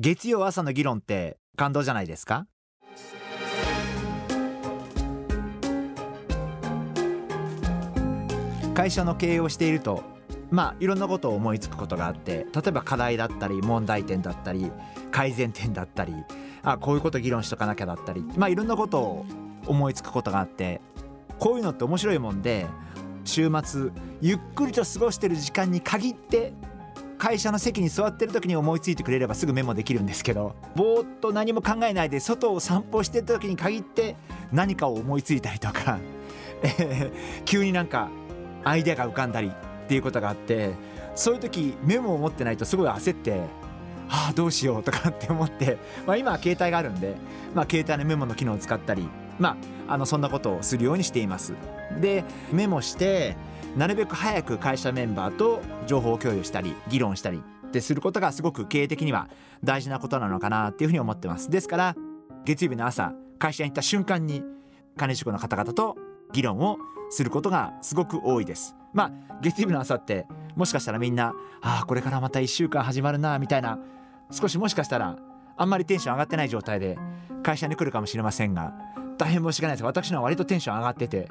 月曜朝の議論って感動じゃないですか？会社の経営をしているとまあいろんなことを思いつくことがあって例えば課題だったり問題点だったり改善点だったりあこういうこと議論しとかなきゃだったりまあいろんなことを思いつくことがあってこういうのって面白いもんで週末ゆっくりと過ごしてる時間に限って会社の席に座ってる時に思いついてくれればすぐメモできるんですけどぼーっと何も考えないで外を散歩してる時に限って何かを思いついたりとか、急になんかアイデアが浮かんだりっていうことがあってそういう時メモを持ってないとすごい焦ってああどうしようとかって思って、まあ、今は携帯があるんで、まあ、携帯のメモの機能を使ったり、まあ、あのそんなことをするようにしています。でメモしてなるべく早く会社メンバーと情報を共有したり議論したりってすることがすごく経営的には大事なことなのかなっていうふうに思ってます。ですから月曜日の朝会社に行った瞬間に金塾の方々と議論をすることがすごく多いです。まあ月曜日の朝ってもしかしたらみんなああこれからまた1週間始まるなみたいな少しもしかしたらあんまりテンション上がってない状態で会社に来るかもしれませんが大変申し訳ないです。私のは割とテンション上がってて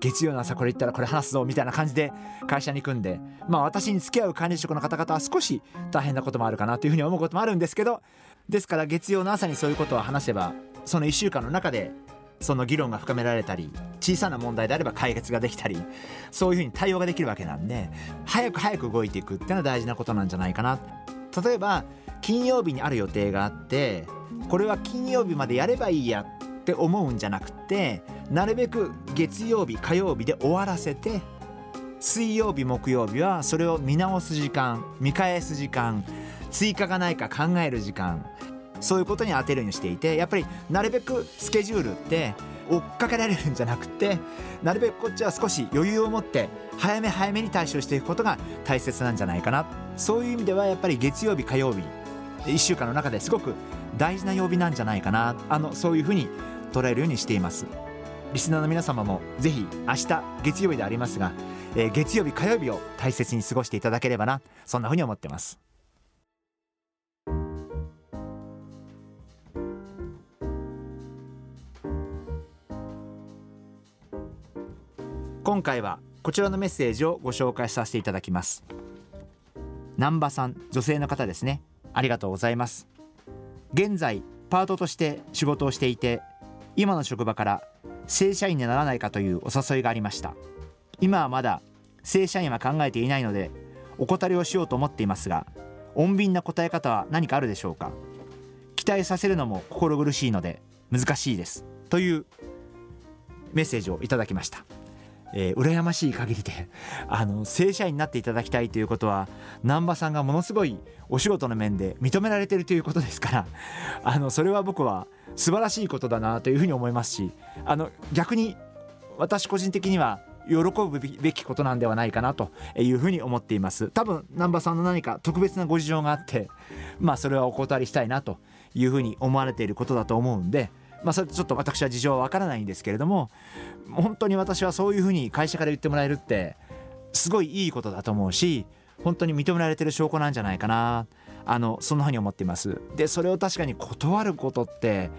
月曜の朝これ言ったらこれ話すぞみたいな感じで会社に行くんでまあ私に付き合う管理職の方々は少し大変なこともあるかなというふうに思うこともあるんですけどですから月曜の朝にそういうことを話せばその1週間の中でその議論が深められたり小さな問題であれば解決ができたりそういうふうに対応ができるわけなんで早く早く動いていくっていうのは大事なことなんじゃないかな。例えば金曜日にある予定があってこれは金曜日までやればいいやって思うんじゃなくてなるべく月曜日火曜日で終わらせて水曜日木曜日はそれを見直す時間見返す時間追加がないか考える時間そういうことに当てるようにしていてやっぱりなるべくスケジュールって追っかけられるんじゃなくてなるべくこっちは少し余裕を持って早め早めに対処していくことが大切なんじゃないかな。そういう意味ではやっぱり月曜日火曜日1週間の中ですごく大事な曜日なんじゃないかな。あのそういうふうに捉えるようにしています。リスナーの皆様もぜひ明日月曜日でありますが、えー、月曜日火曜日を大切に過ごしていただければなそんなふうに思ってます。今回はこちらのメッセージをご紹介させていただきます。南波さん女性の方ですね。ありがとうございます。現在パートとして仕事をしていて今の職場から正社員にならないかというお誘いがありました。今はまだ正社員は考えていないのでお断りをしようと思っていますが穏便な答え方は何かあるでしょうか？期待させるのも心苦しいので難しいです。というメッセージをいただきました。えー、羨ましい限りで あの正社員になっていただきたいということは難波さんがものすごいお仕事の面で認められてるということですから あのそれは僕は素晴らしいことだなというふうに思いますしあの逆に私個人的には喜ぶべきことなんではないかなというふうに思っています。多分難波さんの何か特別なご事情があってまあそれはお断りしたいなというふうに思われていることだと思うんでまあ、それちょっと私は事情はわからないんですけれども本当に私はそういうふうに会社から言ってもらえるってすごいいいことだと思うし本当に認められてる証拠なんじゃないかな。あのそんなふうに思っています。でそれを確かに断ることって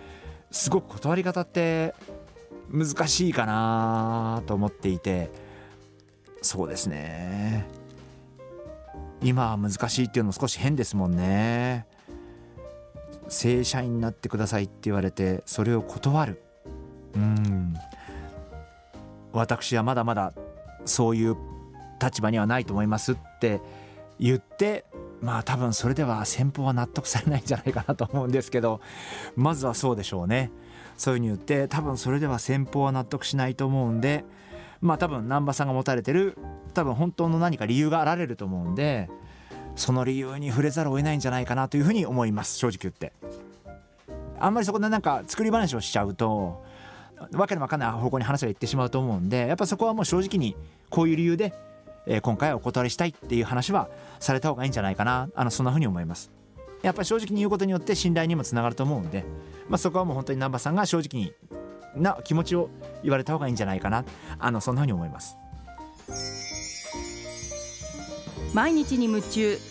すごく断り方って難しいかなと思っていてそうですね。今は難しいっていうの少し変ですもんね。正社員になってくださいって言われてそれを断る。うん。私はまだまだそういう立場にはないと思いますって言ってまあ多分それでは先方は納得されないんじゃないかなと思うんですけどまずはそうでしょうね。そういうふうに言って多分それでは先方は納得しないと思うんでまあ多分難波さんが持たれてる多分本当の何か理由があられると思うんでその理由に触れざるを得ないんじゃないかなというふうに思います。正直言って。あんまりそこでなんか作り話をしちゃうとわけのわかんない方向に話がいってしまうと思うんでやっぱそこはもう正直にこういう理由で、えー今回はお断りしたいっていう話はされた方がいいんじゃないかな。あのそんな風に思います。やっぱり正直に言うことによって信頼にもつながると思うんで、まあ、そこはもう本当に南波さんが正直にな気持ちを言われた方がいいんじゃないかな。あのそんな風に思います。毎日に夢中。